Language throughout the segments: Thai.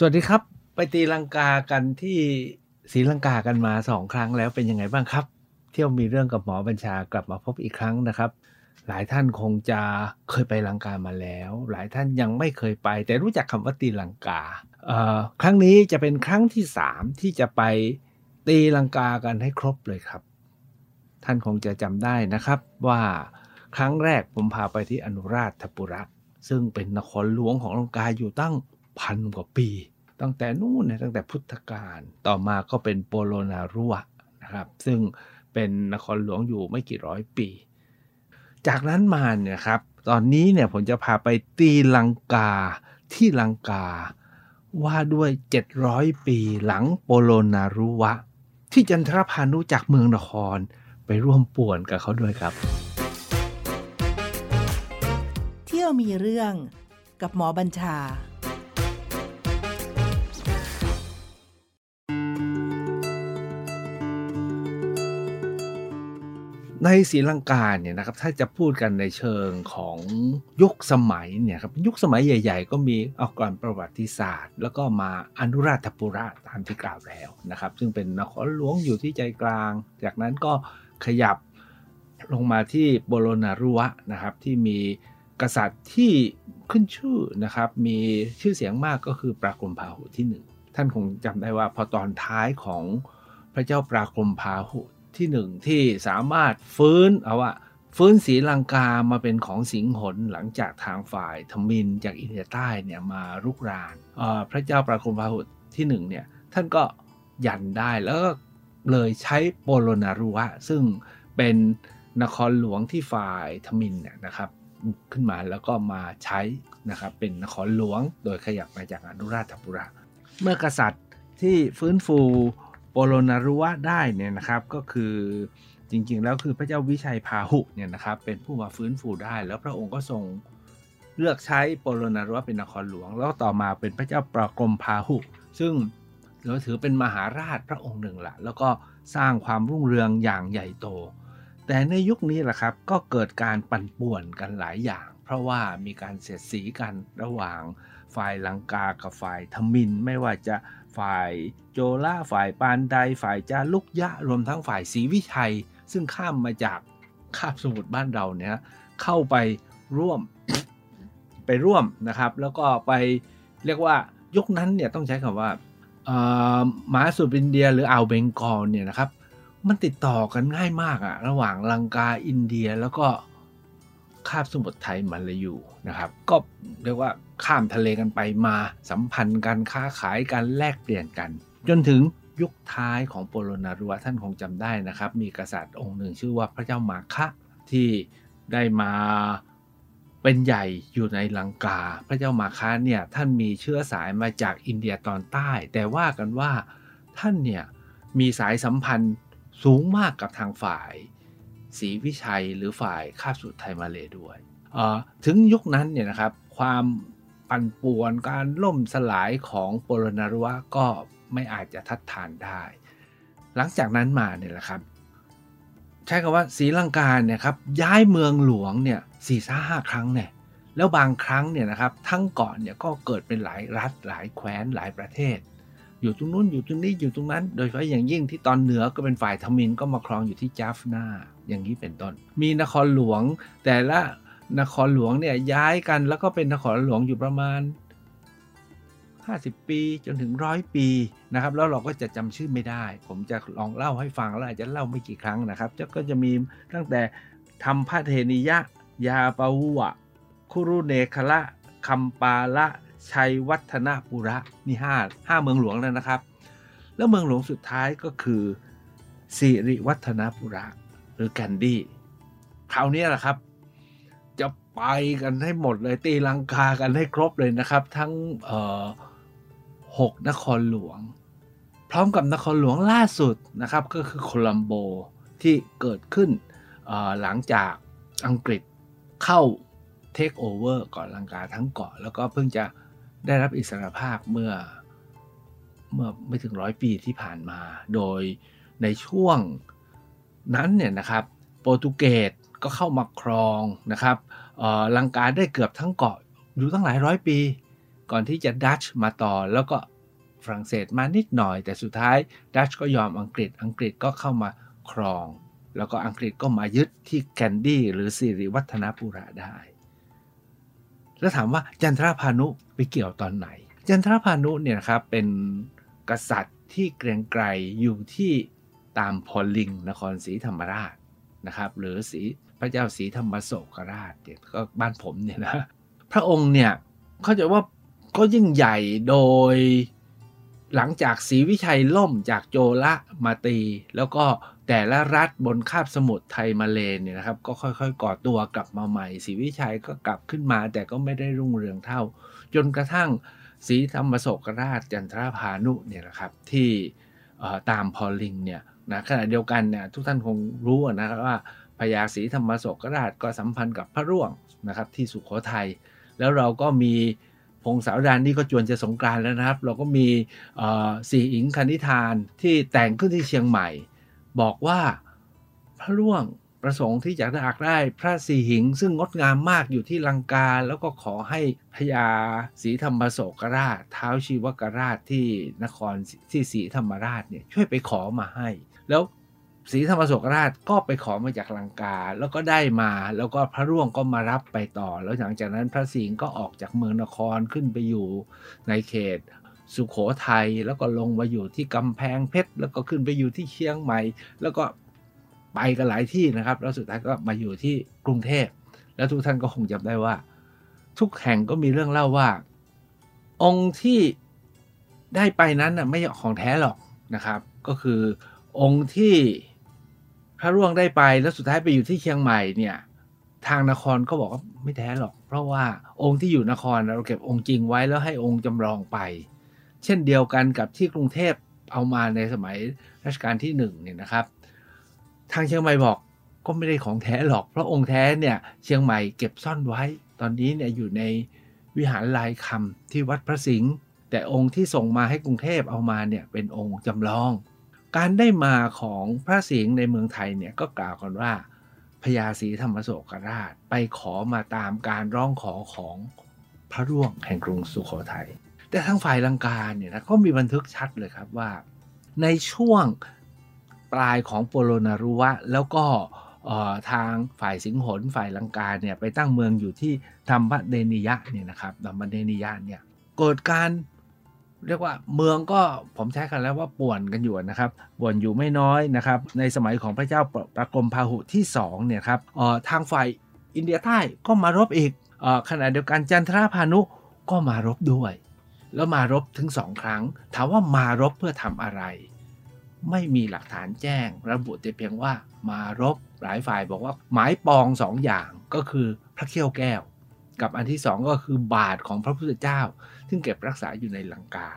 สวัสดีครับ ไปตีลังกากันที่ศรีลังกากันมาสองครั้งแล้วเป็นยังไงบ้างครับ เที่ยวมีเรื่องกับหมอบัญชากลับมาพบอีกครั้งนะครับ หลายท่านคงจะเคยไปลังกามาแล้ว หลายท่านยังไม่เคยไป แต่รู้จักคำว่าตีลังกาครั้งนี้จะเป็นครั้งที่สามที่จะไปตีลังกากันให้ครบเลยครับ ท่านคงจะจำได้นะครับว่าครั้งแรกผมพาไปที่อนุราชปุระ ซึ่งเป็นนครหลวงของลังกาอยู่ตั้ง พันกว่าปี ตั้งแต่นู่นนี่ยตั้งแต่พุทธกาลต่อมาก็เป็นโปโลนารัวนะครับ ซึ่งเป็นนครหลวงอยู่ไม่กี่ร้อยปี จากนั้นมาเนี่ยครับ ตอนนี้เนี่ยผมจะพาไปตีลังกาที่ลังกาว่าด้วย 700 ปีหลังโปโลนารุวะ ที่จันทรพานุจากเมืองนครไปร่วมป่วนกับเขาด้วยครับ เที่ยวมีเรื่องกับหมอบัญชา ในศรีลังกาเนี่ยนะครับถ้าจะพูดกันในเชิงของยุคสมัยเนี่ยครับยุคสมัยใหญ่ ๆ ก็มีเอาก่อนประวัติศาสตร์ แล้วก็มาอนุราธปุระตามที่กล่าวแล้วนะครับ ซึ่งเป็นนครหลวงอยู่ที่ใจกลาง จากนั้นก็ขยับลงมาที่โบโลนารุวะนะครับที่มีกษัตริย์ที่ขึ้นชื่อนะครับมีชื่อเสียงมากก็คือปรากรมพาหุที่หนึ่งท่านคงจำได้ว่าพอตอนท้ายของพระเจ้าปรากรมพาหุ ที่หนึ่งที่สามารถฟื้นเอาว่าฟื้นศรีลังกามาเป็นของสิงหนหลังจากทางฝ่ายทมินจากอินเดียใต้เนี่ยมารุกรานพระเจ้าปรากรมพาหุที่หนึ่งเนี่ยท่านก็ยันได้แล้วก็เลยใช้โปโลนารุวะ ซึ่งเป็นนครหลวงที่ฝ่ายทมินเนี่ยนะครับขึ้นมาแล้วก็มาใช้นะครับเป็นนครหลวงโดยขยับมาจากอนุราชปุระเมื่อกษัตริย์ที่ฟื้นฟู โปลนารุวะได้เนี่ยนะครับก็คือจริงๆ แล้วคือพระเจ้าวิชัยพาหุเนี่ยนะครับเป็นผู้มาฟื้นฟูได้ แล้วพระองค์ก็ทรงเลือกใช้โปโลนารุวะเป็นนครหลวง แล้วต่อมาเป็นพระเจ้าปรากรมพาหุ ซึ่งเราถือเป็นมหาราชพระองค์หนึ่งละแล้วก็สร้างความรุ่งเรืองอย่างใหญ่โต แต่ในยุคนี้แหละครับก็เกิดการปั่นป่วนกันหลายอย่าง เพราะว่ามีการเสียดสีกันระหว่างฝ่ายลังกากับฝ่ายทมินไม่ว่าจะ ฝ่ายโจล่าฝ่ายปานไดฝ่ายจาลุกยะรวมทั้งฝ่ายศรีวิชัย ซึ่งข้ามมาจากคาบสมุทรบ้านเราเนี่ยเข้าไปร่วมไปร่วมนะครับ แล้วก็ไปเรียกว่ายุคนั้นเนี่ยต้องใช้คำว่าหมาสุดอินเดียหรืออ่าวเบงกอลเนี่ยนะครับ มันติดต่อกันง่ายมากอะระหว่างลังกาอินเดียแล้วก็ คาบสมุทรไทยมาลายูนะครับ ก็เรียกว่าข้ามทะเลกันไปมาสัมพันธ์กันค้าขายกันแลกเปลี่ยนกัน จนถึงยุคท้ายของโปโลนารัวท่านคงจำได้นะครับ มีกษัตริย์องค์หนึ่งชื่อว่าพระเจ้ามาคะที่ได้มาเป็นใหญ่อยู่ในลังกา พระเจ้ามาคะเนี่ยท่านมีเชื้อสายมาจากอินเดียตอนใต้ แต่ว่ากันว่าท่านเนี่ยมีสายสัมพันธ์สูงมากกับทางฝ่าย ศรีวิชัยหรือฝ่ายคาบสุดไทยมาเลด้วย ถึงยุคนั้นเนี่ยนะครับ ความปั่นป่วนการล่มสลายของโปโลนารัวก็ไม่อาจจะทัดทานได้ หลังจากนั้นมาเนี่ยแหละครับ ใช้คำว่าศรีลังกาเนี่ยครับย้ายเมืองหลวงเนี่ยสี่สห้าครั้งเนี่ยแล้วบางครั้งเนี่ยนะครับทั้งเกาะเนี่ยก็เกิดเป็นหลายรัฐหลายแคว้นหลายประเทศ อยู่ตรงนู้นอยู่ตรงนี้อยู่ตรงนั้น โดยเฉพาะอย่างยิ่งที่ตอนเหนือก็เป็นฝ่ายทมินก็มาครองอยู่ที่จาฟนา อย่างนี้เป็นต้น มีนครหลวง แต่ละนครหลวงเนี่ยย้ายกันแล้วก็เป็นนครหลวงอยู่ประมาณ 50 ปีจนถึงร้อยปีนะครับ แล้วเราก็จะจำชื่อไม่ได้ ผมจะลองเล่าให้ฟังแล้วอาจจะเล่าไม่กี่ครั้งนะครับก็จะมีตั้งแต่ทำพระเทนิยะ ยาปาวะ คุรุเนคละคัมปาละชัยวัฒนปุระนี่ห้าห้าเมืองหลวงแล้วนะครับ แล้วเมืองหลวงสุดท้ายก็คือสิริวัฒนปุระ หรือแคนดี้คราวนี้แหละครับ จะไปกันให้หมดเลยตีลังกากันให้ครบเลยนะครับ ทั้งหกนครหลวง พร้อมกับนครหลวงล่าสุดนะครับ ก็คือโคลัมโบที่เกิดขึ้นหลังจากอังกฤษเข้าเทคโอเวอร์เกาะลังกาทั้งเกาะ แล้วก็เพิ่งจะได้รับอิสรภาพเมื่อเมื่อไม่ถึงร้อยปีที่ผ่านมา โดยในช่วง นั้นเนี่ยนะครับโปรตุเกสก็เข้ามาครองนะครับลังกาได้เกือบทั้งเกาะอยู่ตั้งหลายร้อยปี ก่อนที่จะดัชมาต่อแล้วก็ฝรั่งเศสมานิดหน่อย แต่สุดท้ายดัชก็ยอมอังกฤษอังกฤษก็เข้ามาครอง แล้วก็อังกฤษก็มายึดที่แคนดี้หรือสิริวัฒนปุระได้ แล้วถามว่าจันทรพานุไปเกี่ยวตอนไหน จันทรพานุเนี่ยนะครับเป็นกษัตริย์ที่เกรียงไกรอยู่ที่ ตามพอลิงนครศรีธรรมราชนะครับหรือศรีพระเจ้าศรีธรรมโศกราชเนี่ยก็บ้านผมเนี่ยนะพระองค์เนี่ยเขาจะว่าก็ยิ่งใหญ่โดยหลังจากศรีวิชัยล่มจากโจละมาตี แล้วก็แต่ละรัฐบนคาบสมุทรไทยมาเลเนี่ยนะครับ ก็ค่อยๆก่อตัวกลับมาใหม่ศรีวิชัยก็กลับขึ้นมา แต่ก็ไม่ได้รุ่งเรืองเท่า จนกระทั่งศรีธรรมโศกราชจันทราพานุเนี่ยนะครับที่ตามพอลิงเนี่ย นะขณะเดียวกันเนี่ยทุกท่านคงรู้นะครับว่าพญาศรีธรรมโศกราชก็สัมพันธ์กับพระร่วงนะครับที่สุขโขทยัยแล้วเราก็มีพงศาวดารนี่ก็จวนจะสงกรานแล้วนะครับ เราก็มีสี่อิงคณิธานที่แต่งขึ้นที่เชียงใหม่ บอกว่าพระร่วงประสงค์ที่จะได้อักได้พระสีหิง ซึ่งงดงามมากอยู่ที่ลังกา แล้วก็ขอให้พญาศรีธรรมโศกราช เท้าชีวกราชที่นครที่ศรีธรรมราชเนี่ยช่วยไปขอมาให้ แล้วศรีธรรมโศกราชก็ไปขอมาจากลังกา แล้วก็ได้มา แล้วก็พระร่วงก็มารับไปต่อ แล้วหลังจากนั้นพระสิงห์ก็ออกจากเมืองนครขึ้นไปอยู่ในเขตสุขโขทัยแล้วก็ลงมาอยู่ที่กำแพงเพชรแล้วก็ขึ้นไปอยู่ที่เชียงใหม่ แล้วก็ไปกันหลายที่นะครับ แล้วสุดท้ายก็มาอยู่ที่กรุงเทพ แล้วทุกท่านก็คงจำได้ว่า ทุกแห่งก็มีเรื่องเล่าว่า องค์ที่ได้ไปนั้นน่ะไม่ของแท้หรอกนะครับ ก็คือ องค์ที่พระร่วงได้ไปแล้วสุดท้ายไปอยู่ที่เชียงใหม่เนี่ย ทางนครก็บอกว่าไม่แท้หรอก เพราะว่าองค์ที่อยู่นครเราเก็บองค์จริงไว้แล้วให้องค์จำลองไป เช่นเดียวกันกับที่กรุงเทพเอามาในสมัยรัชกาลที่หนึ่งเนี่ยนะครับ ทางเชียงใหม่บอกก็ไม่ได้ของแท้หรอก เพราะองค์แท้เนี่ยเชียงใหม่เก็บซ่อนไว้ ตอนนี้เนี่ยอยู่ในวิหารลายคำที่วัดพระสิงห์แต่องค์ที่ส่งมาให้กรุงเทพเอามาเนี่ยเป็นองค์จำลอง การได้มาของพระสิงห์ในเมืองไทยเนี่ยก็กล่าวกันว่าพญาศรีธรรมโศกราชไปขอมาตามการร้องขอของพระร่วงแห่งกรุงสุขโขทยัยแต่ทางฝ่ายลังกาเนี่ยนะก็มีบันทึกชัดเลยครับว่า ในช่วงปลายของโปโลนารุวะ แล้วก็ทางฝ่ายสิงหนฝ่ายลังกาเนี่ยไปตั้งเมืองอยู่ที่ธรรมเดนิยะเนี่ยนะครับธรรมเดนิยะเนี่ยเกิดการ เรียกว่าเมืองก็ผมใช้กันแล้วว่าป่วนกันอยู่นะครับป่วนอยู่ไม่น้อยนะครับ ในสมัยของพระเจ้าประกรมพาหุที่2เนี่ยครับทางฝ่ายอินเดียใต้ก็มารบอีกอขณะเดียวกันจันทราพานุก็มารบด้วย แล้วมารบถึงสองครั้ง ถามว่ามารบเพื่อทำอะไร ไม่มีหลักฐานแจ้ง ระบุแต่เพียงว่ามารบหลายฝ่ายบอกว่าหมายปองสองอย่างก็คือพระเขี้ยวแก้ว กับอันที่สองก็คือบาทของพระพุทธเจ้า ซึ่งเก็บรักษาอยู่ในลังกา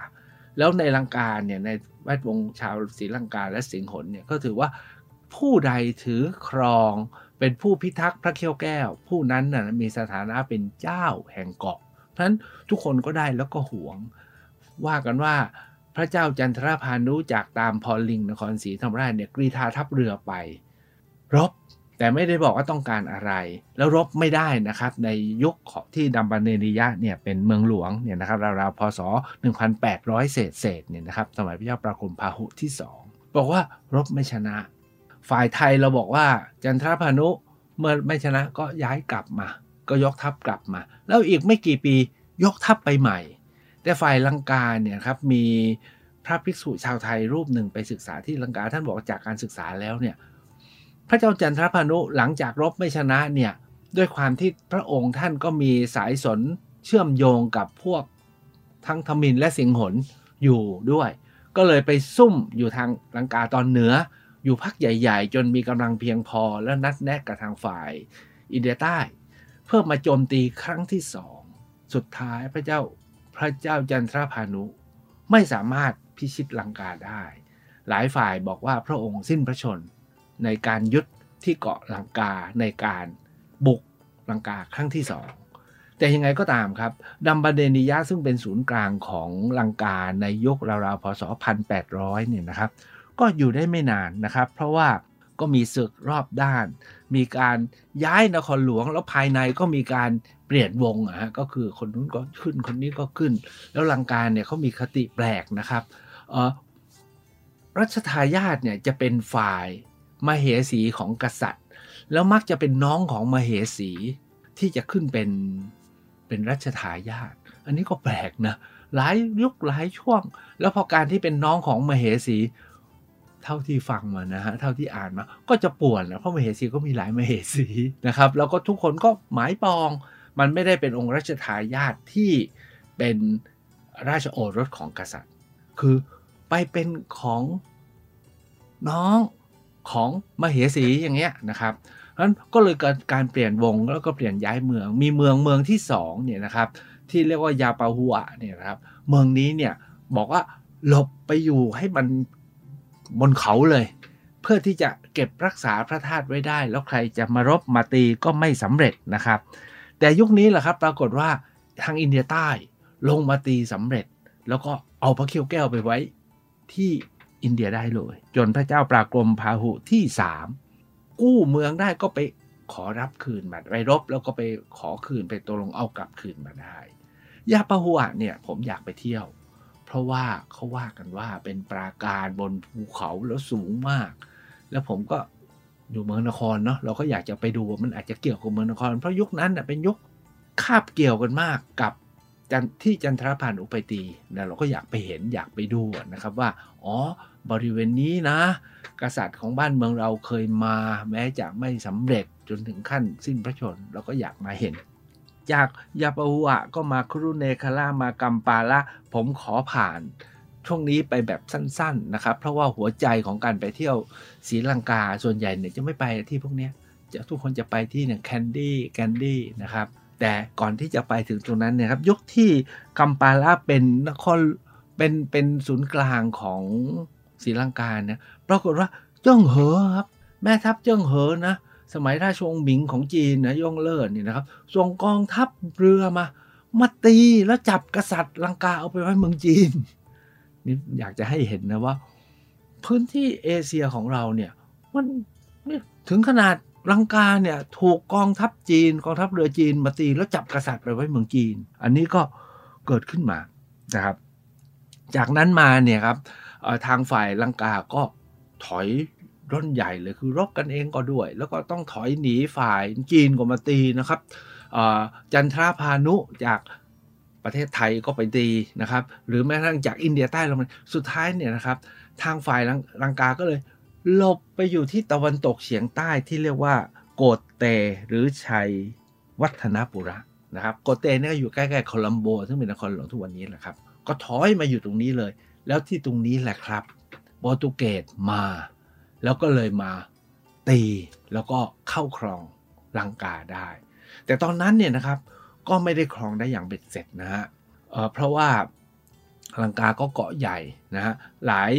แล้วในลังกาเนี่ยในแวดวงชาวศรีลังกาและสิงหนเนี่ยก็ถือว่าผู้ใดถือครองเป็นผู้พิทักษ์พระเขี้ยวแก้ว ผู้นั้นน่ะมีสถานะเป็นเจ้าแห่งเกาะเพราะฉะนั้นทุกคนก็ได้แล้วก็หวง ว่ากันว่าพระเจ้าจันทรพานุจากตามพอลิงนครศรีธรรมราชเนี่ยกรีธาทัพเรือไป รบ แต่ไม่ได้บอกว่าต้องการอะไร แล้วรบไม่ได้นะครับในยุคของที่ดัมบาเนนิยะเนี่ยเป็นเมืองหลวงเนี่ยนะครับราวๆพศ 1800 เศษเศษเนี่ยนะครับสมัยพระเจ้าปรากรมพาหุที่ 2 บอกว่ารบไม่ชนะ ฝ่ายไทยเราบอกว่าจันทรพานุเมื่อไม่ชนะก็ย้ายกลับมา ก็ยกทัพกลับมา แล้วอีกไม่กี่ปียกทัพไปใหม่ แต่ฝ่ายลังกาเนี่ยครับมีพระภิกษุชาวไทยรูปหนึ่งไปศึกษาที่ลังกาท่านบอกจากการศึกษาแล้วเนี่ย พระเจ้าจันทรพานุหลังจากรบไม่ชนะเนี่ยด้วยความที่พระองค์ท่านก็มีสายสนเชื่อมโยงกับพวกทั้งธมินและสิงหนอยู่ด้วย ก็เลยไปซุ่มอยู่ทางลังกาตอนเหนือ อยู่พักใหญ่ ๆ จนมีกำลังเพียงพอแล้วนัดแนะกับทางฝ่ายอินเดียใต้ เพื่อมาโจมตีครั้งที่สองสุดท้ายพระเจ้าพระเจ้าจันทรพานุ ไม่สามารถพิชิตลังกาได้ หลายฝ่ายบอกว่าพระองค์สิ้นพระชน ในการยึดที่เกาะลังกาในการบุกลังกาครั้งที่สองแต่ยังไงก็ตามครับดัมบาเดนิยะซึ่งเป็นศูนย์กลางของลังกาในยุคราวๆพศ 1800 เนี่ยนะครับ ก็อยู่ได้ไม่นานนะครับ เพราะว่าก็มีศึกรอบด้าน มีการย้ายนครหลวงแล้วภายในก็มีการเปลี่ยนวงอะฮะก็คือคนนู้นก็ขึ้นคนนี้ก็ขึ้น แล้วลังกาเนี่ยเขามีคติแปลกนะครับรัชทายาทเนี่ยจะเป็นฝ่าย มเหสีของกษัตริย์ แล้วมักจะเป็นน้องของมเหสีที่จะขึ้นเป็นเป็นรัชทายาทอันนี้ก็แปลกนะหลายยุคหลายช่วง แล้วพอการที่เป็นน้องของมเหสี เท่าที่ฟังมานะฮะเท่าที่อ่านมา ก็จะป่วนนะเพราะมเหสีก็มีหลายมเหสีนะครับ แล้วก็ทุกคนก็หมายปอง มันไม่ได้เป็นองค์รัชทายาทที่เป็นราชโอรสของกษัตริย์ คือไปเป็นของน้อง ของมเหสีอย่างเงี้ยนะครับนั้นก็เลยเกิดการเปลี่ยนวงแล้วก็เปลี่ยนย้ายเมือง มีเมืองเมืองที่สองเนี่ยนะครับที่เรียกว่ายาปาหัวเนี่ยนะครับเมืองนี้เนี่ยบอกว่าหลบไปอยู่ให้มันบนเขาเลย เพื่อที่จะเก็บรักษาพระธาตุไว้ได้ แล้วใครจะมารบมาตีก็ไม่สำเร็จนะครับ แต่ยุคนี้แหละครับปรากฏว่าทางอินเดียใต้ลงมาตีสำเร็จ แล้วก็เอาพระเขี้ยวแก้วไปไว้ที่ อินเดียได้เลย จนพระเจ้าปรากรมพาหุที่สามกู้เมืองได้ก็ไปขอรับคืนมาไปรบแล้วก็ไปขอคืนไปตกลงเอากลับคืนมาได้ยาปะหัวเนี่ยผมอยากไปเที่ยว เพราะว่าเขาว่ากันว่าเป็นปราการบนภูเขาแล้วสูงมาก แล้วผมก็อยู่เมืองนครเนาะเราก็อยากจะไปดูว่ามันอาจจะเกี่ยวกับเมืองนคร เพราะยุคนั้นเป็นยุคคาบเกี่ยวกันมากกับ ที่จันทรภาณุบุกตีนะเราก็อยากไปเห็นอยากไปดูนะครับว่า อ๋อบริเวณนี้นะ กษัตริย์ของบ้านเมืองเราเคยมา แม้จะไม่สำเร็จจนถึงขั้นสิ้นพระชนม์เราก็อยากมาเห็น จากยาปาหุวะก็มาคุรุเนกาลามากัมปาละผมขอผ่านช่วงนี้ไปแบบสั้นๆนะครับ เพราะว่าหัวใจของการไปเที่ยวศรีลังกาส่วนใหญ่เนี่ยจะไม่ไปที่พวกนี้จะทุกคนจะไปที่เนี่ยแคนดี้แคนดี้นะครับ แต่ก่อนที่จะไปถึงตรงนั้นเนี่ยครับยุคที่กัมปาละเป็นนครเป็นเป็นศูนย์กลางของศรีลังกาเนี่ยปรากฏว่าเจิ้งเหอครับ แม่ทัพเจิ้งเหอนะสมัยราชวงศ์หมิงของจีนนะย่งเลิศนี่นะครับส่งกองทัพเรือมา มาตีแล้วจับกษัตริย์ลังกาเอาไปไว้เมืองจีนนี่อยากจะให้เห็นนะว่า พื้นที่เอเชียของเราเนี่ยมันถึงขนาด ลังกาเนี่ยถูกกองทัพจีนกองทัพเรือจีนมาตีแล้วจับกษัตริย์ไปไว้เมืองจีน อันนี้ก็เกิดขึ้นมานะครับ จากนั้นมาเนี่ยครับทางฝ่ายลังกาก็ถอยร่นใหญ่เลยคือรบกันเองก็ด้วย แล้วก็ต้องถอยหนีฝ่ายจีนก็มาตีนะครับจันทราพานุจากประเทศไทยก็ไปตีนะครับ หรือแม้กระทั่งจากอินเดียใต้ลงมาสุดท้ายเนี่ยนะครับ ทางฝ่ายลังกาก็เลย หลบไปอยู่ที่ตะวันตกเฉียงใต้ที่เรียกว่า โกเตหรือชัยวัฒนปุระนะครับโกเตเนี่ยอยู่ใกล้ๆโคลัมโบ ซึ่งเป็นนครหลวงทุกวันนี้แหละครับ ก็ถอยมาอยู่ตรงนี้เลย แล้วที่ตรงนี้แหละครับโปรตุเกสมา แล้วก็เลยมาตีแล้วก็เข้าครองลังกาได้ แต่ตอนนั้นเนี่ยนะครับก็ไม่ได้ครองได้อย่างเบ็ดเสร็จนะฮะเเพราะว่าลังกาก็เกาะใหญ่นะฮะหลาย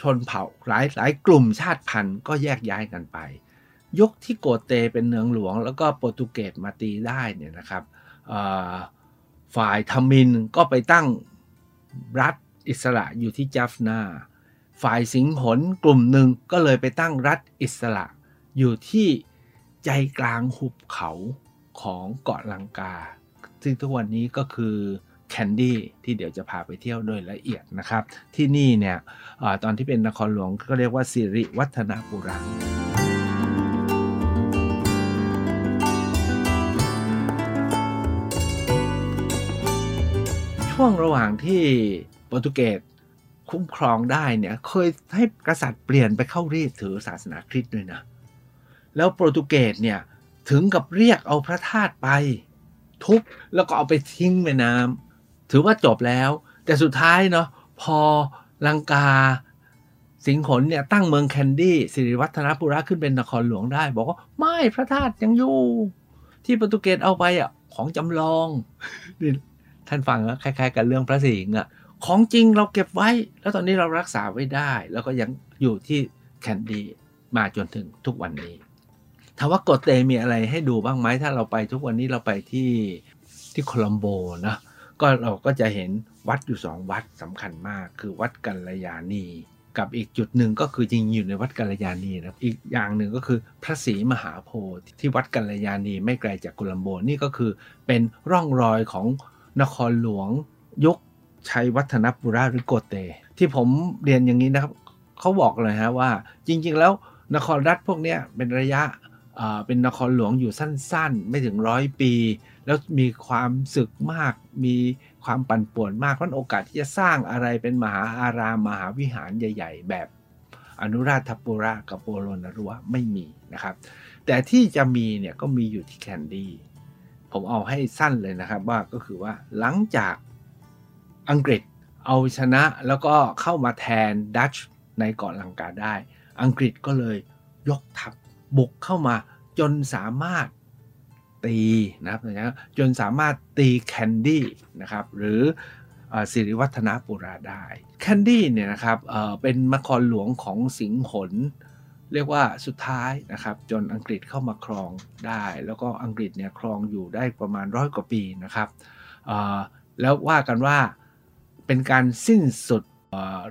ชนเผ่าหลายหลายกลุ่มชาติพันธุ์ก็แยกย้ายกันไปยกที่โกเตเป็นเนืองหลวง แล้วก็โปรตุเกสมาตีได้เนี่ยนะครับฝ่ายทมินก็ไปตั้งรัฐอิสระอยู่ที่จัฟนา ฝ่ายสิงหนกลุ่มหนึ่งก็เลยไปตั้งรัฐอิสระ อยู่ที่ใจกลางหุบเขาของเกาะลังกา ซึ่งทุกวันนี้ก็คือ แคนดี้ที่เดี๋ยวจะพาไปเที่ยวโดยละเอียดนะครับ ที่นี่เนี่ยอตอนที่เป็นนครหลวงก็เรียกว่าสิริวัฒนปุระช่วงระหว่างที่โปรตุเกสคุ้มครองได้เนี่ยเคยให้กษัตริย์เปลี่ยนไปเข้ารีดถือศาสนาคริสต์ด้วยนะ แล้วโปรตุเกสเนี่ยถึงกับเรียกเอาพระธาตุไป ทุบแล้วก็เอาไปทิ้งแม่น้ำ ถือว่าจบแล้ว แต่สุดท้ายเนาะพอลังกาสิงห์ขนเนี่ยตั้งเมืองแคนดี้สิริวัฒนปุระขึ้นเป็นนครหลวงได้ บอกว่าไม่พระธาตุยังอยู่ ที่โปรตุเกสเอาไปอะของจำลองนี่ท่านฟังแล้วคล้าย ๆ กับเรื่องพระสิงห์อะของจริงเราเก็บไว้ แล้วตอนนี้เรารักษาไว้ได้ แล้วก็ยังอยู่ที่แคนดี้มาจนถึงทุกวันนี้ถามว่ากดเตมีอะไรให้ดูบ้างไหมถ้าเราไปทุกวันนี้เราไปที่ที่โคลัมโบนะ ก็เราก็จะเห็นวัดอยู่สองวัดสำคัญมาก คือวัดกัลยาณี กับอีกจุดหนึ่งก็คือจริงอยู่ในวัดกัลยาณีนะอีกอย่างหนึ่งก็คือพระศรีมหาโพธิ์ที่วัดกัลยาณีไม่ไกลจากโกลัมโบนี่ก็คือเป็นร่องรอยของนครหลวงยุคชัยวัฒนปุระหรือโกเต ที่ผมเรียนอย่างนี้นะครับเขาบอกเลยฮะว่าจริง ๆ แล้วนครรัฐพวกนี้เป็นระยะเป็นนครหลวงอยู่สั้น ๆ ไม่ถึงร้อยปี แล้วมีความสึกมาก มีความปั่นป่วนมากเพราะโอกาสที่จะสร้างอะไรเป็นมหาอารามมหาวิหารใหญ่ ๆ แบบอนุราธปุระกับโปโลนารัวไม่มีนะครับ แต่ที่จะมีเนี่ยก็มีอยู่ที่แคนดี้ผมเอาให้สั้นเลยนะครับว่าก็คือว่าหลังจากอังกฤษเอาชนะแล้วก็เข้ามาแทนดัชในเกาะลังกาได้ อังกฤษก็เลยยกทัพบุกเข้ามาจนสามารถ ตีนะครับจนสามารถตีแคนดี้นะครับหรือสิริวัฒนปุราได้แคนดี้เนี่ยนะครับเเป็นมครหลวงของสิงหนเรียกว่าสุดท้ายนะครับ จนอังกฤษเข้ามาครองได้ แล้วก็อังกฤษเนี่ยครองอยู่ได้ประมาณร้อยกว่าปีนะครับแล้วว่ากันว่าเป็นการสิ้นสุด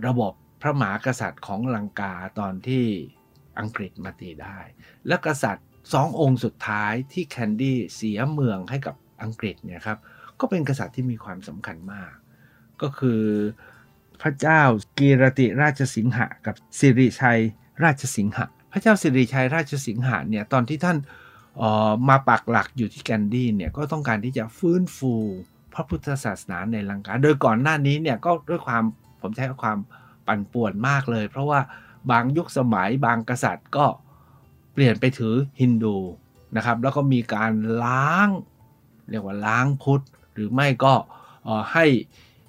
ระบบพระมหากษัตริย์ของลังกาตอนที่อังกฤษมาตีได้ และกษัตริย์ สององค์สุดท้ายที่แคนดี้เสียเมืองให้กับอังกฤษเนี่ยครับก็เป็นกษัตริย์ที่มีความสำคัญมาก ก็คือพระเจ้ากีรติราชสิงหะกับสิริชัยราชสิงหะ พระเจ้าสิริชัยราชสิงหะเนี่ยตอนที่ท่านมาปักหลักอยู่ที่แคนดี้เนี่ยก็ต้องการที่จะฟื้นฟูพระพุทธศาสนาในลังกา โดยก่อนหน้านี้เนี่ยก็ด้วยความผมใช้ความปั่นป่วนมากเลย เพราะว่าบางยุคสมัยบางกษัตริย์ก็ ลี่ยนไปถือฮินดูนะครับ แล้วก็มีการล้าง เรียกว่าล้างพุทธ หรือไม่ก็ให้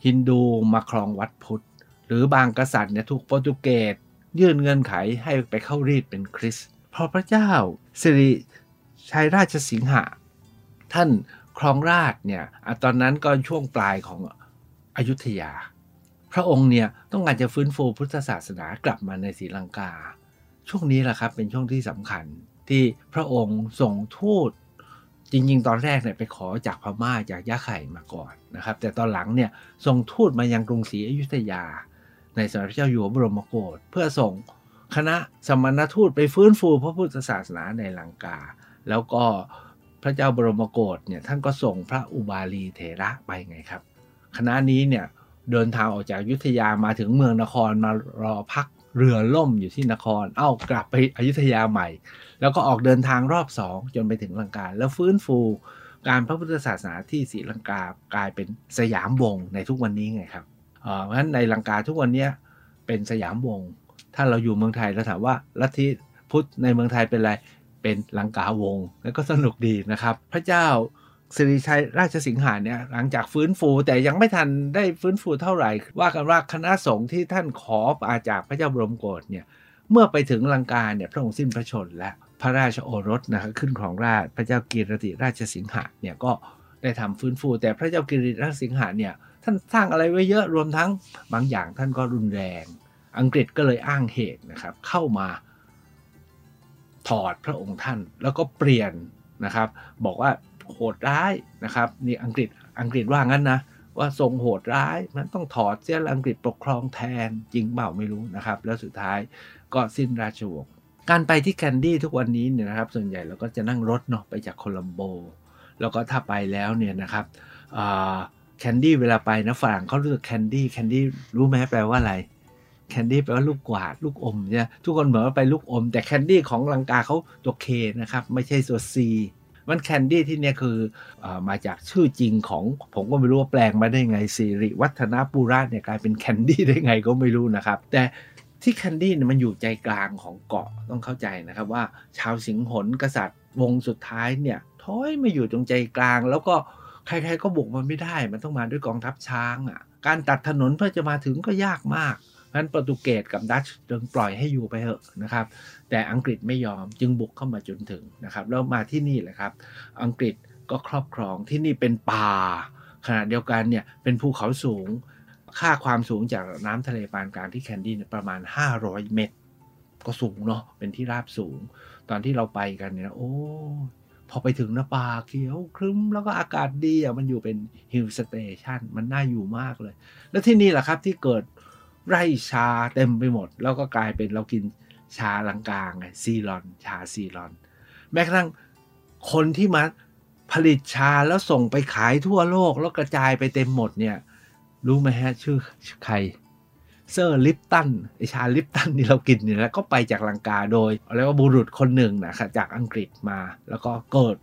ฮินดูมาครองวัดพุทธ หรือบางกษัตริย์เนี่ยถูกโปรตุเกสยื่นเงื่อนไขให้ไปเข้ารีดเป็นคริสต์พราะพระเจ้าสิริชัยราชสิงหะ ท่านครองราชเนี่ยตอนนั้นก็ช่วงปลายของอยุธยา พระองค์เนี่ยต้องการจะฟื้นฟูพุทธศาสนากลับมาในศรีลังกา ช่วงนี้แหละครับ เป็นช่วงที่สำคัญที่พระองค์ส่งทูตจริง ๆ ตอนแรกเนี่ยไปขอจากพม่าจากยะไข่มาก่อนนะครับ แต่ตอนหลังเนี่ยส่งทูตมายังกรุงศรีอยุธยา ในสมเด็จพระเจ้าอยู่หัวบรมโกศเพื่อส่งคณะสมณทูตไปฟื้นฟูพระพุทธศาสนาในลังกา แล้วก็พระเจ้าบรมโกศเนี่ยท่านก็ส่งพระอุบาลีเถระไปไงครับ คณะนี้เนี่ยเดินทางออกจากยุธยามาถึงเมืองนครมารอพัก เรือล่มอยู่ที่นคร เอ้ากลับไปอยุธยาใหม่ แล้วก็ออกเดินทางรอบสองจนไปถึงลังกา แล้วฟื้นฟูการพระพุทธศาสนาที่ศรีลังกากลายเป็นสยามวงในทุกวันนี้ไงครับเพราะฉะนั้นในลังกาทุกวันนี้เป็นสยามวง ถ้าเราอยู่เมืองไทยเราถามว่าลัทธิพุทธในเมืองไทยเป็นอะไร เป็นลังกาวง แล้วก็สนุกดีนะครับ พระเจ้า สิริชัยราชสิงหาเนี่ยหลังจากฟื้นฟูแต่ยังไม่ทันได้ฟื้นฟูเท่าไหร่ ว่ากันว่าคณะสงฆ์ที่ท่านขออาจากพระเจ้าบรมโกศเนี่ยเมื่อไปถึงลังกาเนี่ยพระองค์สิ้นพระชนและพระราชโอรสนะครับขึ้นของราชพระเจ้ากีรติราชสิงหะเนี่ยก็ได้ทำฟื้นฟู แต่พระเจ้ากีรติราชสิงหะเนี่ยท่านสร้างอะไรไว้เยอะรวมทั้งบางอย่างท่านก็รุนแรง อังกฤษก็เลยอ้างเหตุนะครับ เข้ามาถอดพระองค์ท่านแล้วก็เปลี่ยนนะครับ บอกว่า โหดร้ายนะครับนี่อังกฤษอังกฤษว่างั้นนะว่าทรงโหดร้ายมันต้องถอดเสียอังกฤษปกครองแทนจริงเปล่าไม่รู้นะครับ แล้วสุดท้ายก็สิ้นราชวงศ์การไปที่แคนดี้ทุกวันนี้เนี่ยนะครับ ส่วนใหญ่เราก็จะนั่งรถเนาะไปจากโคลัมโบ แล้วก็ถ้าไปแล้วเนี่ยนะครับแคนดี้เวลาไปนะฝรั่งเขาเรียกแคนดี้แคนดี้รู้ไหมแปลว่าอะไรแคนดี้แปลว่าลูกกวาดลูกอมเนี่ยทุกคนเหมือนว่าไปลูกอม แต่แคนดี้ของลังกาเขาตัวเคนะครับ ไม่ใช่ตัวซี มันแคนดี้ที่เนี่ยคืออมาจากชื่อจริงของผมก็ไม่รู้ว่าแปลงมาได้ไงสิริวัฒนปุราเนี่ยกลายเป็นแคนดี้ได้ไงก็ไม่รู้นะครับ แต่ที่แคนดี้เนี่ยมันอยู่ใจกลางของเกาะต้องเข้าใจนะครับว่าชาวสิงหนกษัตริย์วงสุดท้ายเนี่ยถอยมาอยู่ตรงใจกลาง แล้วก็ใครๆก็บุกมันไม่ได้ มันต้องมาด้วยกองทัพช้างอะการตัดถนนเพื่อจะมาถึงก็ยากมากเพราะฉะนั้นโปรตุเกสกับดัตช์จึงปล่อยให้อยู่ไปเถอะนะครับ แต่อังกฤษไม่ยอมจึงบุกเข้ามาจนถึงนะครับแล้วมาที่นี่แหละครับ อังกฤษก็ครอบครองที่นี่เป็นป่าขณะเดียวกันเนี่ยเป็นภูเขาสูงค่าความสูงจากน้ำทะเลปานกลางที่แคนดี้ประมาณ 500 เมตร ก็สูงเนาะเป็นที่ราบสูง ตอนที่เราไปกันเนี่ยโอ้พอไปถึงนะป่าเขียวครึ้มแล้วก็อากาศดีอะมันอยู่เป็นฮิลสเตชันมันน่าอยู่มากเลย แล้วที่นี่แหละครับที่เกิดไร่ชาเต็มไปหมด แล้วก็กลายเป็นเรากิน ชาลังกาไงซีรอน ชาซีรอน แม้กระทั่งคนที่มาผลิตชาแล้วส่งไปขายทั่วโลกแล้วกระจายไปเต็มหมดเนี่ย รู้ไหมฮะ ชื่อใครเซอร์ลิปตันไอชาลิปตันที่เรากินเนี่ยแล้วก็ไปจากลังกาโดยเรียกว่าบุรุษคนหนึ่งนะครับจากอังกฤษมา แล้วก็เกิด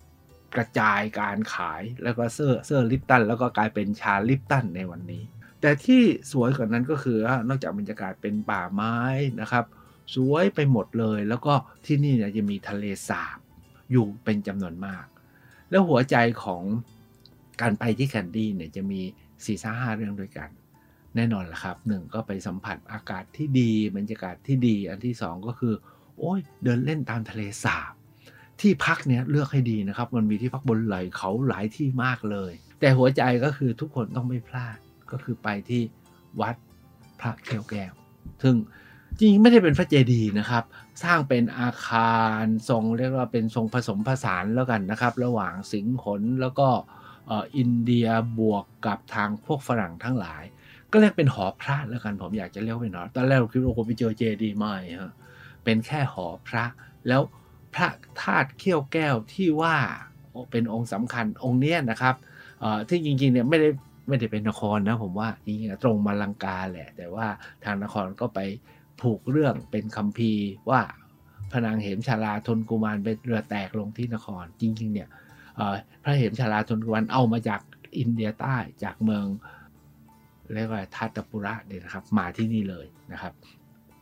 กระจายการขายแล้วก็เซอร์เซอร์ลิปตันแล้วก็กลายเป็นชาลิปตันในวันนี้ แต่ที่สวยกว่านั้นก็คือนอกจากบรรยากาศเป็นป่าไม้นะครับ สวยไปหมดเลย แล้วก็ที่นี่เนี่ยจะมีทะเลสาบอยู่เป็นจำนวนมาก แล้วหัวใจของการไปที่แคนดี้เนี่ยจะมี4ี่ห้าเรื่องด้วยกัน แน่นอนละครับหนึ่งก็ไปสัมผัสอากาศที่ดีบรรยากาศที่ดี อันที่สองก็คือ โอ้ยเดินเล่นตามทะเลสาบที่พักเนี่ยเลือกให้ดีนะครับ มันมีที่พักบนไหลเขาหลายที่มากเลย แต่หัวใจก็คือทุกคนต้องไม่พลาดก็คือไปที่วัดพระแก้วแก้ว ซึ่ง จริงๆไม่ได้เป็นพระเจดีย์นะครับ สร้างเป็นอาคารทรงเรียกว่าเป็นทรงผสมผสานแล้วกันนะครับ ระหว่างสิงห์ขนแล้วก็อินเดียบวกกับทางพวกฝรั่งทั้งหลาย ก็เรียกเป็นหอพระแล้วกันผมอยากจะเรียกเป็นหอตอนแรกเราคิดว่าโอ้ไปเจอเจดีย์ไม่ฮะเป็นแค่หอพระ แล้วพระธาตุเขี้ยวแก้วที่ว่าเป็นองค์สำคัญองค์เนี้ยนะครับที่จริงๆเนี่ยไม่ได้ไม่ได้เป็นนครนะผมว่าจริงๆตรงมาลังกาแหละ แต่ว่าทางนครก็ไป ผูกเรื่องเป็นคัมภีว่าพระนางเหมชาลาทนกุมารเป็นเรือแตกลงที่นคร จริง ๆ เนี่ยพระเหมชาลาทนกุมารเอามาจากอินเดียใต้จากเมืองเรียกว่าทัตปุระเนี่ยนะครับ มาที่นี่เลยนะครับ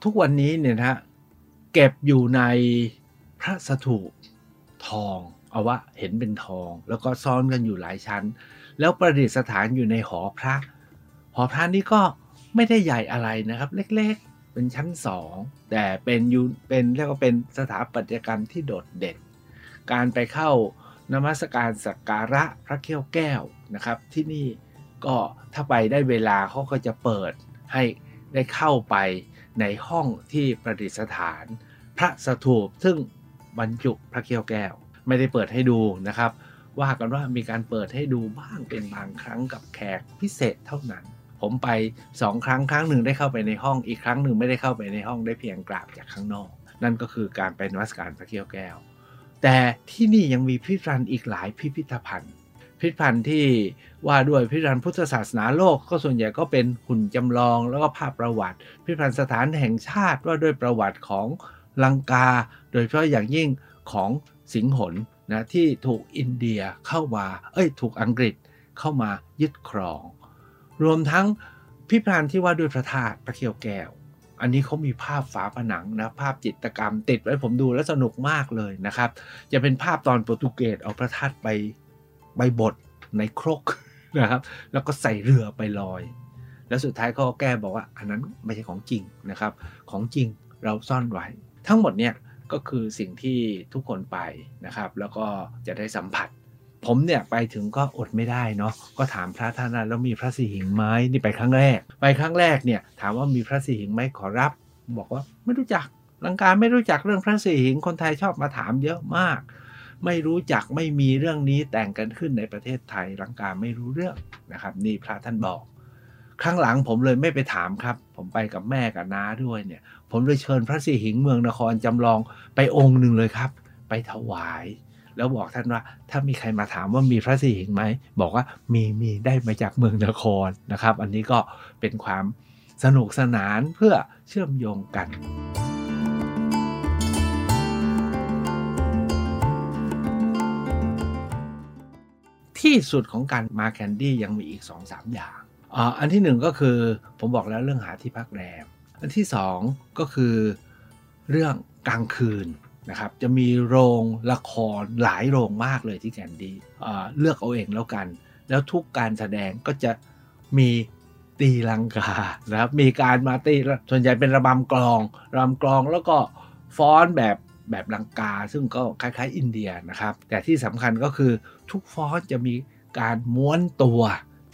ทุกวันนี้เนี่ยนะเก็บอยู่ในพระสถูปทองเอาว่าเห็นเป็นทอง แล้วก็ซ้อนกันอยู่หลายชั้น แล้วประดิษฐานอยู่ในหอพระ หอพระนี้ก็ไม่ได้ใหญ่อะไรนะครับ เล็ก เป็นชั้นสองแต่เป็นยูเป็นเรียกว่าเป็นสถาปัตยกรรมที่โดดเด่น การไปเข้านมัสการสักการะพระเขี้ยวแก้วนะครับ ที่นี่ก็ถ้าไปได้เวลาเขาก็จะเปิดให้ได้เข้าไปในห้องที่ประดิษฐาน พระสถูปซึ่งบรรจุพระเขี้ยวแก้ว ไม่ได้เปิดให้ดูนะครับ ว่ากันว่ามีการเปิดให้ดูบ้างเป็นบางครั้งกับแขกพิเศษเท่านั้น ผมไปสองครั้งครั้งหนึ่งได้เข้าไปในห้องอีกครั้งหนึ่งไม่ได้เข้าไปในห้องได้เพียงกราบจากข้างนอก นั่นก็คือการไปนวัสการพระเขี้ยวแก้ว แต่ที่นี่ยังมีพิพิธภัณฑ์อีกหลายพิพิธภัณฑ์ พิพิธภัณฑ์ที่ว่าด้วยพิพิธภัณฑ์พุทธศาสนาโลกก็ส่วนใหญ่ก็เป็นหุ่นจำลองแล้วก็ภาพประวัติ พิพิธภัณฑ์สถานแห่งชาติว่าด้วยประวัติของลังกา โดยเฉพาะอย่างยิ่งของสิงหนนะที่ถูกอินเดียเข้ามา เอ้ยถูกอังกฤษเข้ามายึดครอง รวมทั้งพิพิธภัณฑ์ที่ว่าด้วยพระธาตุพระเขียวแก้ว อันนี้เขามีภาพฝาผนังนะภาพจิตกรรม ติดไว้ผมดูแล้วสนุกมากเลยนะครับ จะเป็นภาพตอนโปรตุเกสเอาพระธาตุไปใบบดในครกนะครับ แล้วก็ใส่เรือไปลอย แล้วสุดท้ายเขาแก้บอกว่าอันนั้นไม่ใช่ของจริงนะครับ ของจริงเราซ่อนไว้ ทั้งหมดเนี่ยก็คือสิ่งที่ทุกคนไปนะครับ แล้วก็จะได้สัมผัส ผมเนี่ยไปถึงก็อดไม่ได้เนาะก็ถามพระท่านแล้วมีพระสีหิงไหมนี่ไปครั้งแรก ไปครั้งแรกเนี่ยถามว่ามีพระสีหิงไหมขอรับ บอกว่าไม่รู้จักลังการไม่รู้จักเรื่องพระสีหิงคนไทยชอบมาถามเยอะมาก ไม่รู้จักไม่มีเรื่องนี้แต่งกันขึ้นในประเทศไทยลังการไม่รู้เรื่องนะครับ นี่พระท่านบอกครั้งหลังผมเลยไม่ไปถามครับ ผมไปกับแม่กับน้าด้วยเนี่ย ผมเลยเชิญพระสีหิงเมืองนครจำลองไปองค์หนึ่งเลยครับ ไปถวาย แล้วบอกท่านว่า ถ้ามีใครมาถามว่ามีพระสีหิงไหม บอกว่ามีมีได้มาจากเมืองนครนะครับ อันนี้ก็เป็นความสนุกสนานเพื่อเชื่อมโยงกัน ที่สุดของการมาแคนดี้ยังมีอีก 2-3 อย่างอันที่หนึ่งก็คือผมบอกแล้วเรื่องหาที่พักแรม อันที่สองก็คือเรื่องกลางคืน นะครับจะมีโรงละครหลายโรงมากเลยที่แคนดี้เลือกเอาเองแล้วกัน แล้วทุกการแสดงก็จะมีตีลังกานะครับมีการมาตีส่วนใหญ่เป็นระบำกลองระบำกลองแล้วก็ฟ้อนแบบแบบลังกา ซึ่งก็คล้ายๆ อินเดียนะครับ แต่ที่สำคัญก็คือทุกฟ้อนจะมีการม้วนตัว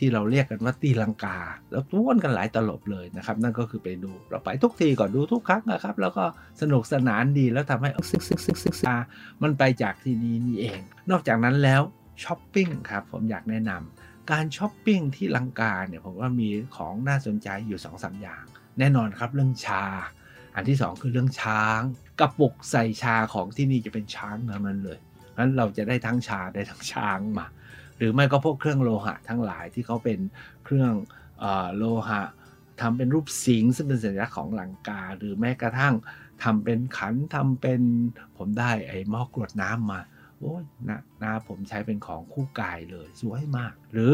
ที่เราเรียกกันว่าตีลังกา แล้วม้วนกันหลายตลบเลยนะครับ นั่นก็คือไปดูเราไปทุกทีก่อนดูทุกครั้งนะครับ แล้วก็สนุกสนานดีแล้วทำให้ซึกซึกซึกซึกซามันไปจากที่นี่นี่เอง นอกจากนั้นแล้วช้อปปิ้งครับผมอยากแนะนำการช้อปปิ้งที่ลังกาเนี่ยผมว่ามีของน่าสนใจอยู่2อสอย่าง แน่นอนครับเรื่องชา อันที่ 2 คือเรื่องช้างกระปุกใส่ชาของที่นี่จะเป็นช้างทั้งนั้นเลยงั้นเราจะได้ทั้งชาได้ทั้งช้างมา หรือไม่ก็พวกเครื่องโลหะทั้งหลายที่เขาเป็นเครื่องโลหะทำเป็นรูปสิงซึ่งเป็นสัญลักษณ์ของลังกา หรือแม้กระทั่งทำเป็นขันทำเป็นผมได้ไอ้หม้อกรวดน้ำมาโอ้ยนะนะผมใช้เป็นของคู่กายเลย สวยมาก หรือ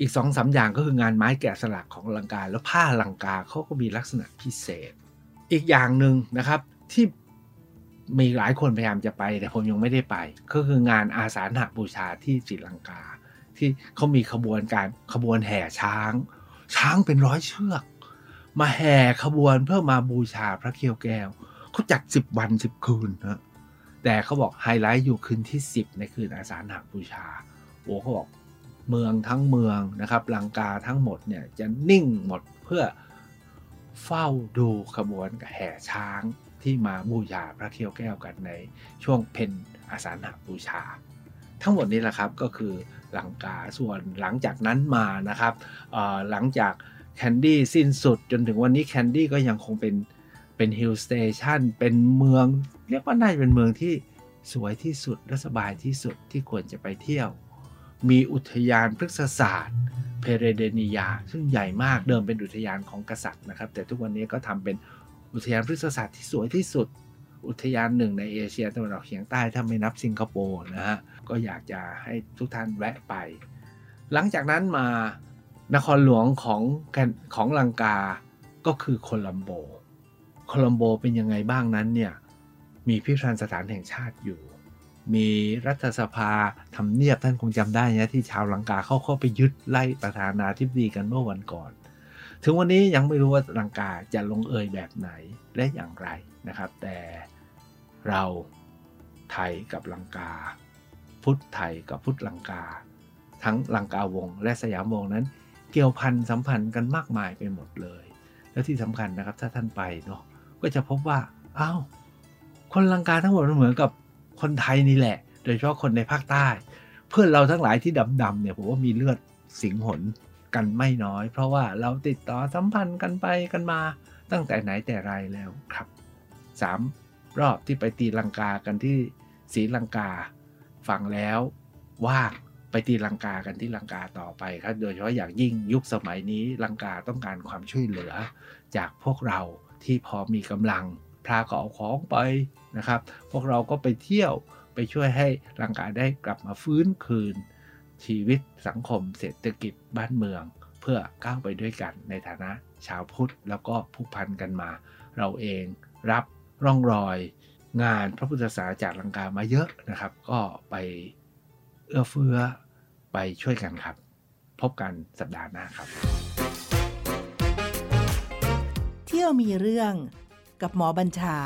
อีกสองสาอย่างก็คืองานไม้แกะสลักของลังกา แล้วผ้าลังกาเขาก็มีลักษณะพิเศษ อีกอย่างหนึ่งนะครับที่มีหลายคนพยายามจะไป แต่ผมยังไม่ได้ไป ก็คืองานอาสาหะบูชาที่ศรีลังกา ที่เขามีขบวนการขบวนแห่ช้าง ช้างเป็นร้อยเชือก มาแห่ขบวนเพื่อมาบูชาพระเคียวแก้วเขาจัดสิบวันสิบคืนนะแต่เขาบอกไฮไลท์อยู่คืนที่ 10 ในคืนอาสาฬหบูชาโอ้เขาบอกเมืองทั้งเมืองนะครับลังกาทั้งหมดเนี่ยจะนิ่งหมดเพื่อเฝ้าดูขบวนแห่ช้างที่มาบูชาพระเคียวแก้วกันในช่วงเพนอาสาฬหบูชา ทั้งหมดนี้แหละครับก็คือหลังกาส่วนหลังจากนั้นมานะครับหลังจากแคนดี้สิ้นสุดจนถึงวันนี้แคนดี้ก็ยังคงเป็นเป็นฮิลสเตชันเป็นเมือง เรียกว่าน่าจะเป็นเมืองที่สวยที่สุดและสบายที่สุดที่ควรจะไปเที่ยว มีอุทยานพฤกษศาสตร์ เพเรเดนียา ซึ่งใหญ่มากเดิมเป็นอุทยานของกษัตริย์นะครับ แต่ทุกวันนี้ก็ทำเป็นอุทยานพฤกษศาสตร์ที่สวยที่สุด อุทยานหนึ่งในเอเชียตะวันออกเฉียงใต้ถ้าไม่นับสิงคโปร์นะฮะ ก็อยากจะให้ทุกท่านแวะไป หลังจากนั้นมานครหลวงของของลังกาก็คือโคลัมโบ โคลัมโบเป็นยังไงบ้างนั้นเนี่ยมีพิพิธภัณฑ์สถานแห่งชาติอยู่ มีรัฐสภาทำเนียบท่านคงจำได้นะที่ชาวลังกาเข้าเข้าไปยึดไล่ประธานาธิบดีกันเมื่อวันก่อน ถึงวันนี้ยังไม่รู้ว่าลังกาจะลงเอยแบบไหนและอย่างไรนะครับ แต่เราไทยกับลังกา พุทธไทยกับพุทธลังกา ทั้งลังกาวงและสยามวงนั้น เกี่ยวพันสัมพันธ์กันมากมายไปหมดเลย แล้วที่สำคัญนะครับถ้าท่านไปเนาะก็จะพบว่าอา้าวคนลังกาทั้งหมดเหมือนกับคนไทยนี่แหละ โดยเฉพาะคนในภาคใต้ เพื่อนเราทั้งหลายที่ดำๆเนี่ยผมว่ามีเลือดสิงหนกันไม่น้อย เพราะว่าเราติดต่อสัมพันธ์กันไปกันมาตั้งแต่ไหนแต่ไรแล้วครับสามรอบที่ไปตีลังกากันที่ศรีลังกา ฟังแล้วว่างไปตีลังกากันที่ลังกาต่อไปครับ โดยเฉพาะอย่างยิ่งยุคสมัยนี้ลังกาต้องการความช่วยเหลือ จากพวกเราที่พอมีกำลังพระก็เอาของไปนะครับ พวกเราก็ไปเที่ยวไปช่วยให้ร่างกาได้กลับมาฟื้นคืน ชีวิตสังคมเศรษฐกิจบ้านเมือง เพื่อก้าวไปด้วยกันในฐานะชาวพุทธแล้วก็ผูกพันกันมา เราเองรับร่องรอย งานพระพุทธศาสนาจากลังกามาเยอะนะครับ ก็ไปเอื้อเฟื้อไปช่วยกันครับ พบกันสัปดาห์หน้าครับ เที่ยวมีเรื่องกับหมอบัญชา